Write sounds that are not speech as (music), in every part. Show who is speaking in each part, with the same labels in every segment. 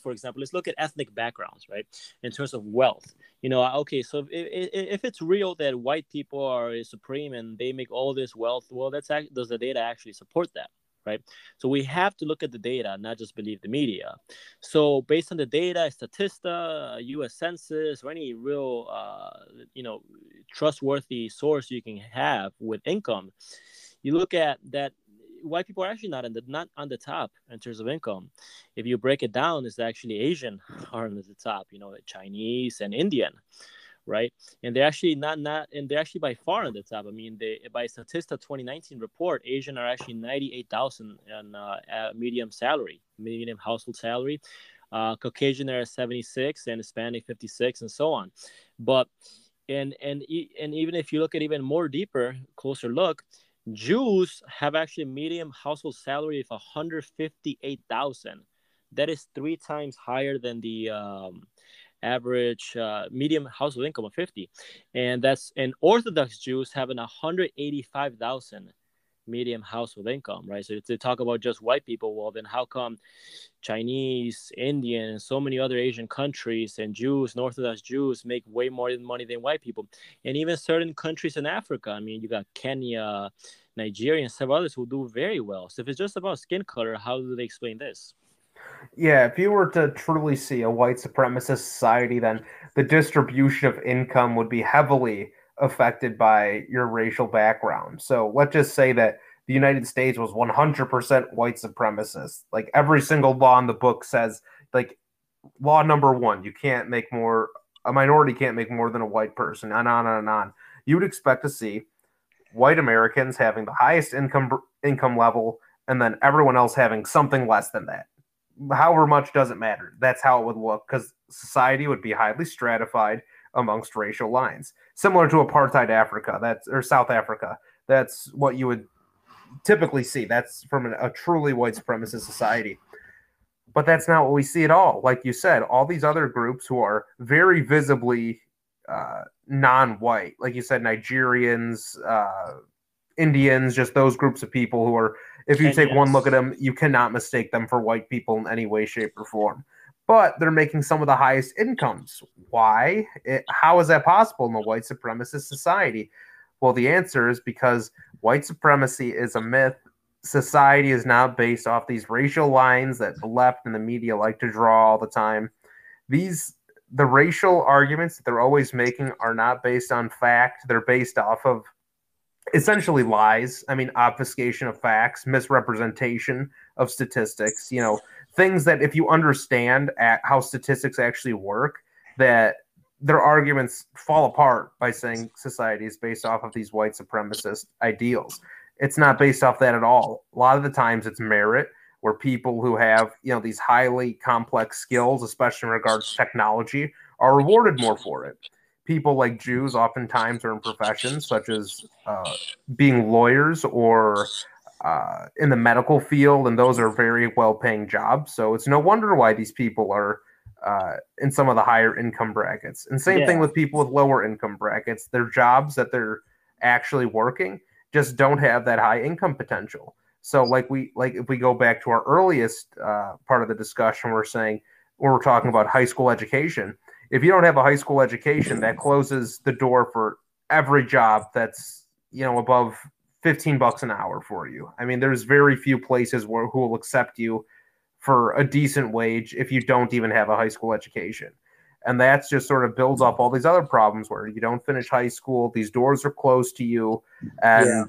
Speaker 1: for example, let's look at ethnic backgrounds, right? In terms of wealth, you know, okay, so if, if it's real that white people are supreme and they make all this wealth, well, that's does the data actually support that? Right. So we have to look at the data, not just believe the media. So based on the data, Statista, U.S. Census, or any real, uh, you know, trustworthy source you can have with income, you look at that white people are actually not in the not on the top in terms of income. If you break it down, it's actually Asian (laughs) are on the top. You know, Chinese and Indian, right? And they're actually not not and they're actually by far on the top. I mean, they by Statista 2019 report, Asian are actually 98,000 in uh, medium salary, medium household salary. Uh, Caucasian are 76 and Hispanic 56 and so on. But and and and even if you look at even more deeper, closer look, Jews have actually medium household salary of 158,000. That is three times higher than the um, average uh, medium household income of 50. And that's and Orthodox Jews having 185,000 medium household income, right? So to talk about just white people, well, then how come Chinese, Indian, and so many other Asian countries and Jews and Orthodox Jews make way more money than white people? And even certain countries in Africa, I mean, you got Kenya, Nigeria, and several others who do very well. So if it's just about skin color, how do they explain this?
Speaker 2: Yeah, if you were to truly see a white supremacist society, then the distribution of income would be heavily affected by your racial background. So let's just say that the United States was 100% white supremacist. Like every single law in the book says, like, law number one, you can't make more, a minority can't make more than a white person, and on and on. You would expect to see white Americans having the highest income income level, and then everyone else having something less than that. However much doesn't matter. That's how it would look because society would be highly stratified amongst racial lines, similar to apartheid Africa. That's or South Africa. That's what you would typically see. That's from an, a truly white supremacist society. But that's not what we see at all. Like you said, all these other groups who are very visibly uh, non-white, like you said, Nigerians, uh, Indians, just those groups of people who are. If you take one look at them, you cannot mistake them for white people in any way, shape, or form but they're making some of the highest incomes. Why? It, how is that possible in a white supremacist society? Well, the answer is because white supremacy is a myth. Society is now based off these racial lines that the left and the media like to draw all the time. These the racial arguments that they're always making are not based on fact. They're based off of essentially lies. I mean, obfuscation of facts, misrepresentation of statistics. You know, things that if you understand at how statistics actually work, that their arguments fall apart by saying society is based off of these white supremacist ideals. It's not based off that at all. A lot of the times it's merit where people who have, you know, these highly complex skills, especially in regards to technology, are rewarded more for it. People like Jews oftentimes are in professions such as uh, being lawyers or uh, in the medical field, and those are very well paying jobs. So it's no wonder why these people are uh, in some of the higher income brackets. And same yeah. thing with people with lower income brackets. Their jobs that they're actually working just don't have that high income potential. So like we like if we go back to our earliest uh, part of the discussion, we're saying when we're talking about high school education. If you don't have a high school education, that closes the door for every job that's you know above 15 bucks an hour for you. I mean, there's very few places where who will accept you for a decent wage if you don't even have a high school education. And that's just sort of builds up all these other problems where you don't finish high school, these doors are closed to you, and yeah.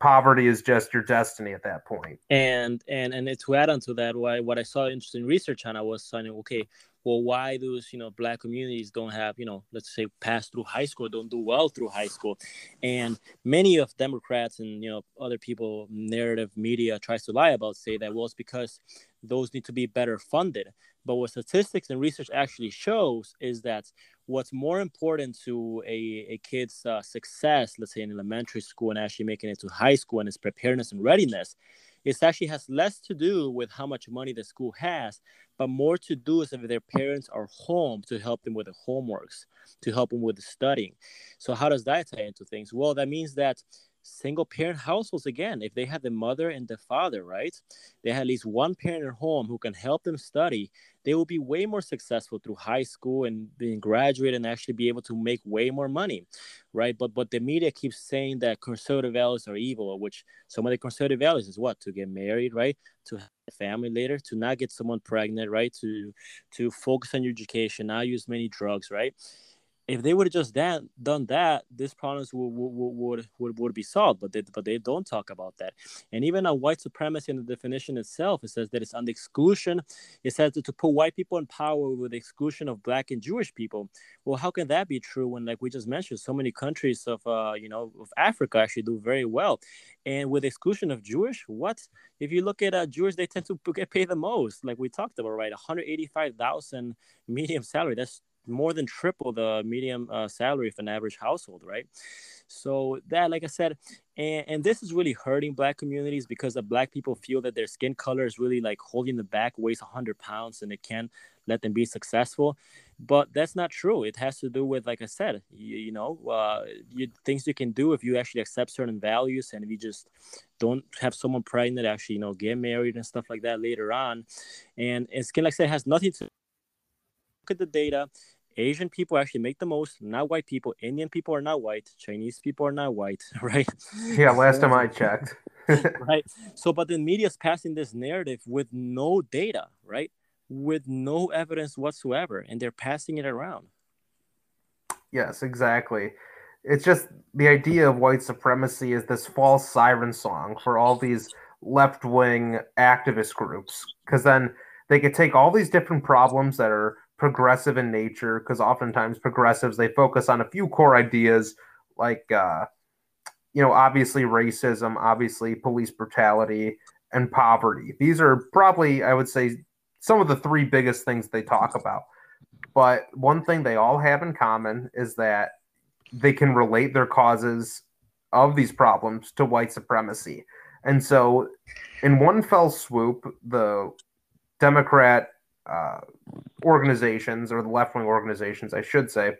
Speaker 2: Poverty is just your destiny at that point.
Speaker 1: And and and to add on to that, why what I saw interesting research on, I was saying, okay, well why those you know black communities don't have you know let's say pass through high school don't do well through high school and many of democrats and you know other people narrative media tries to lie about say that well it's because those need to be better funded but what statistics and research actually shows is that what's more important to a, a kid's uh, success let's say in elementary school and actually making it to high school and its preparedness and readiness it actually has less to do with how much money the school has, but more to do is if their parents are home to help them with the homeworks, to help them with the studying. So how does that tie into things? Well, that means that single parent households again. If they have the mother and the father right? They have at least one parent at home who can help them study they will be way more successful through high school and being graduate and actually be able to make way more money right? But but the media keeps saying that conservative values are evil which some of the conservative values is what? To get married right? To have a family later to not get someone pregnant right? To to focus on your education not use many drugs right if they would have just done done that, these problems would would, would would would be solved. But they but they don't talk about that. And even on white supremacy in the definition itself, it says that it's on the exclusion. It says to put white people in power with the exclusion of black and Jewish people. Well, how can that be true when, like we just mentioned, so many countries of uh you know of Africa actually do very well, and with exclusion of Jewish, what if you look at uh, Jewish, they tend to get paid the most, like we talked about, right? One hundred eighty-five thousand medium salary. That's more than triple the medium uh, salary of an average household, right? So that, like I said, and, and this is really hurting black communities because the black people feel that their skin color is really like holding them back, weighs 100 pounds, and it can't let them be successful. But that's not true. It has to do with, like I said, you, you know, uh, you, things you can do if you actually accept certain values and if you just don't have someone pregnant, actually, you know, get married and stuff like that later on. And, and skin, like I said, has nothing to look at the data. Asian people actually make the most, not white people. Indian people are not white. Chinese people are not white, (laughs) right?
Speaker 2: Yeah, last time I checked. (laughs)
Speaker 1: right. So, but the media is passing this narrative with no data, right? With no evidence whatsoever, and they're passing it around.
Speaker 2: Yes, exactly. It's just the idea of white supremacy is this false siren song for all these left wing activist groups, because then they could take all these different problems that are progressive in nature because oftentimes progressives they focus on a few core ideas like uh, you know obviously racism obviously police brutality and poverty. These are probably i would say some of the three biggest things they talk about. But one thing they all have in common is that they can relate their causes of these problems to white supremacy. And so in one fell swoop the democrat uh, organizations or the left wing organizations, I should say,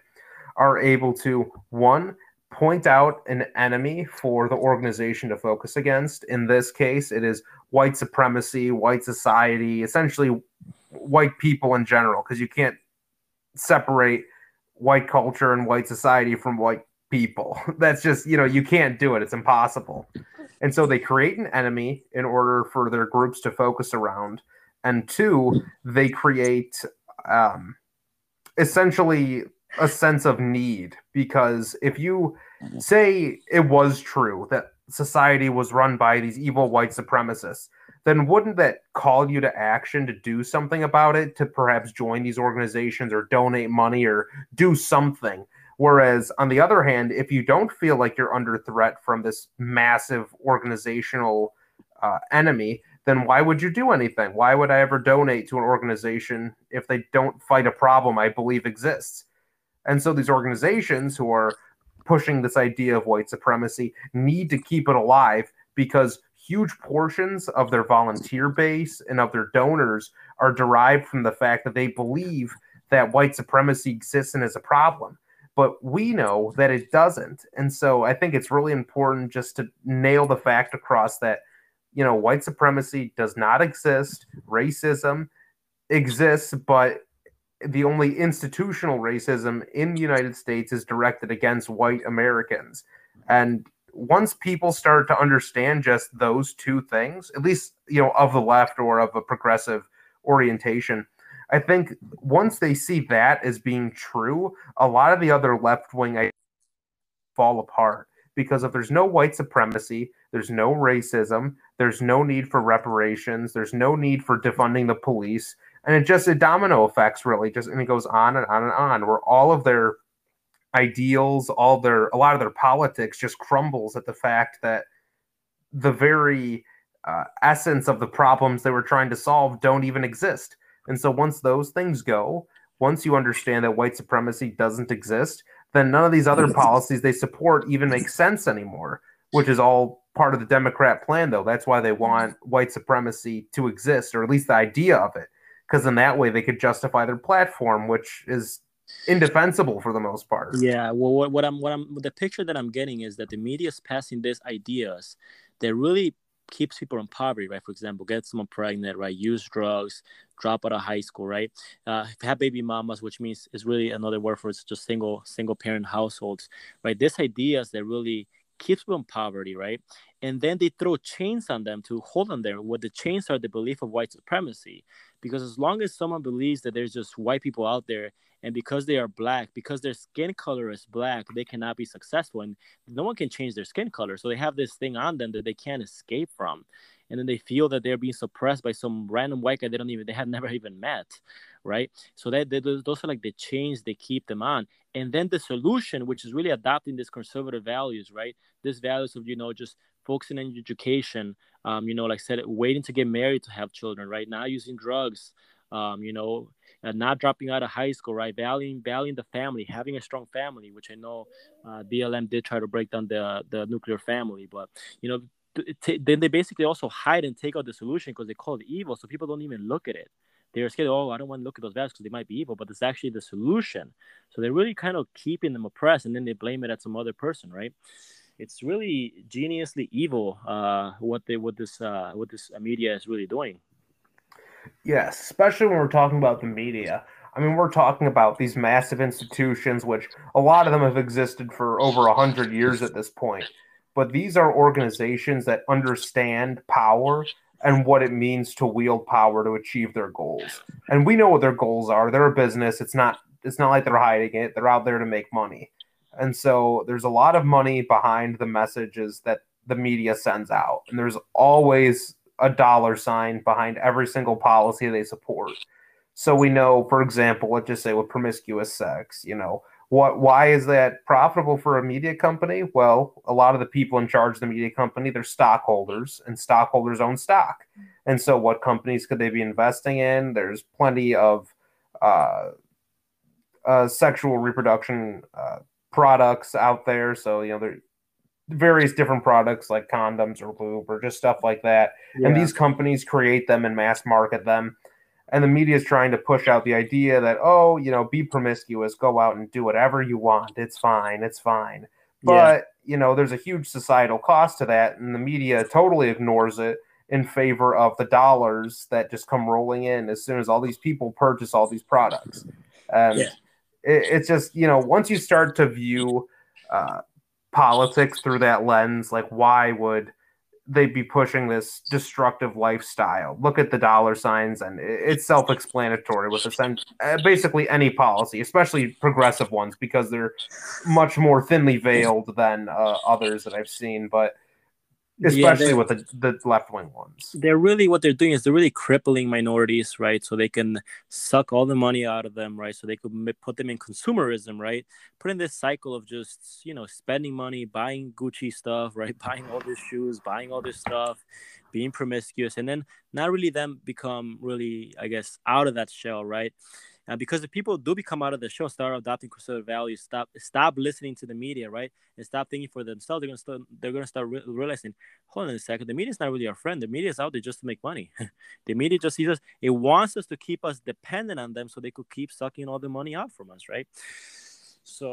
Speaker 2: are able to one point out an enemy for the organization to focus against. In this case, it is white supremacy, white society, essentially white people in general, because you can't separate white culture and white society from white people. (laughs) That's just, you know, you can't do it. It's impossible. And so they create an enemy in order for their groups to focus around and two, they create um, essentially a sense of need because if you say it was true that society was run by these evil white supremacists, then wouldn't that call you to action to do something about it, to perhaps join these organizations or donate money or do something? Whereas, on the other hand, if you don't feel like you're under threat from this massive organizational uh, enemy, then why would you do anything? Why would I ever donate to an organization if they don't fight a problem I believe exists? And so these organizations who are pushing this idea of white supremacy need to keep it alive because huge portions of their volunteer base and of their donors are derived from the fact that they believe that white supremacy exists and is a problem. But we know that it doesn't. And so I think it's really important just to nail the fact across that you know, white supremacy does not exist. Racism exists, but the only institutional racism in the United States is directed against white Americans. And once people start to understand just those two things, at least, you know, of the left or of a progressive orientation, I think once they see that as being true, a lot of the other left wing fall apart because if there's no white supremacy, there's no racism, there's no need for reparations, there's no need for defunding the police, and it just it domino effects really just and it goes on and on and on where all of their ideals, all their a lot of their politics just crumbles at the fact that the very uh, essence of the problems they were trying to solve don't even exist. And so once those things go, once you understand that white supremacy doesn't exist, then none of these other policies they support even make sense anymore, which is all part of the Democrat plan, though. That's why they want white supremacy to exist, or at least the idea of it, because in that way they could justify their platform, which is indefensible for the most part.
Speaker 1: Yeah. Well, what, what I'm what I'm the picture that I'm getting is that the media is passing these ideas that really keeps people in poverty, right? For example, get someone pregnant, right? Use drugs, drop out of high school, right? Uh, have baby mamas, which means is really another word for it's just single single parent households, right? These ideas that really keeps people in poverty, right? And then they throw chains on them to hold them there. What the chains are the belief of white supremacy, because as long as someone believes that there's just white people out there and because they are black because their skin color is black they cannot be successful and no one can change their skin color so they have this thing on them that they can't escape from and then they feel that they're being suppressed by some random white guy they don't even they have never even met right so that they, those are like the chains they keep them on and then the solution which is really adopting these conservative values right these values of you know just focusing on education um, you know like said waiting to get married to have children right now using drugs um, you know uh, not dropping out of high school, right? Valuing valuing the family, having a strong family, which I know uh, BLM did try to break down the the nuclear family, but you know. T- then they basically also hide and take out the solution because they call it evil, so people don't even look at it. They're scared. Oh, I don't want to look at those values because they might be evil, but it's actually the solution. So they're really kind of keeping them oppressed, and then they blame it at some other person, right? It's really geniusly evil uh, what they what this uh, what this media is really doing.
Speaker 2: Yes, especially when we're talking about the media. I mean, we're talking about these massive institutions, which a lot of them have existed for over a hundred years at this point. But these are organizations that understand power and what it means to wield power to achieve their goals. And we know what their goals are. They're a business. It's not. It's not like they're hiding it. They're out there to make money. And so there's a lot of money behind the messages that the media sends out. And there's always a dollar sign behind every single policy they support. So we know, for example, let's just say with promiscuous sex, you know, what why is that profitable for a media company? Well, a lot of the people in charge of the media company, they're stockholders, and stockholders own stock. And so, what companies could they be investing in? There's plenty of uh, uh, sexual reproduction uh, products out there. So, you know, there, various different products like condoms or lube or just stuff like that. Yeah. And these companies create them and mass market them. And the media is trying to push out the idea that, oh, you know, be promiscuous, go out and do whatever you want. It's fine. It's fine. But, yeah. you know, there's a huge societal cost to that. And the media totally ignores it in favor of the dollars that just come rolling in as soon as all these people purchase all these products. And yeah. it, it's just, you know, once you start to view, uh, politics through that lens. Like, why would they be pushing this destructive lifestyle? Look at the dollar signs, and it's self-explanatory with the uh, basically any policy, especially progressive ones, because they're much more thinly veiled than uh, others that I've seen. But especially yeah, with the, the left wing ones.
Speaker 1: They're really what they're doing is they're really crippling minorities, right? So they can suck all the money out of them, right? So they could put them in consumerism, right? Put in this cycle of just you know spending money, buying Gucci stuff, right? (laughs) Buying all these shoes, buying all this stuff, being promiscuous, and then not really them become really, I guess, out of that shell, right? Uh, because if people do become out of the show, start adopting conservative values, stop stop listening to the media, right, and stop thinking for themselves, they're gonna start they're gonna start re- realizing, hold on a second, the media is not really our friend. The media is out there just to make money. (laughs) the media just sees us. It wants us to keep us dependent on them, so they could keep sucking all the money out from us, right? So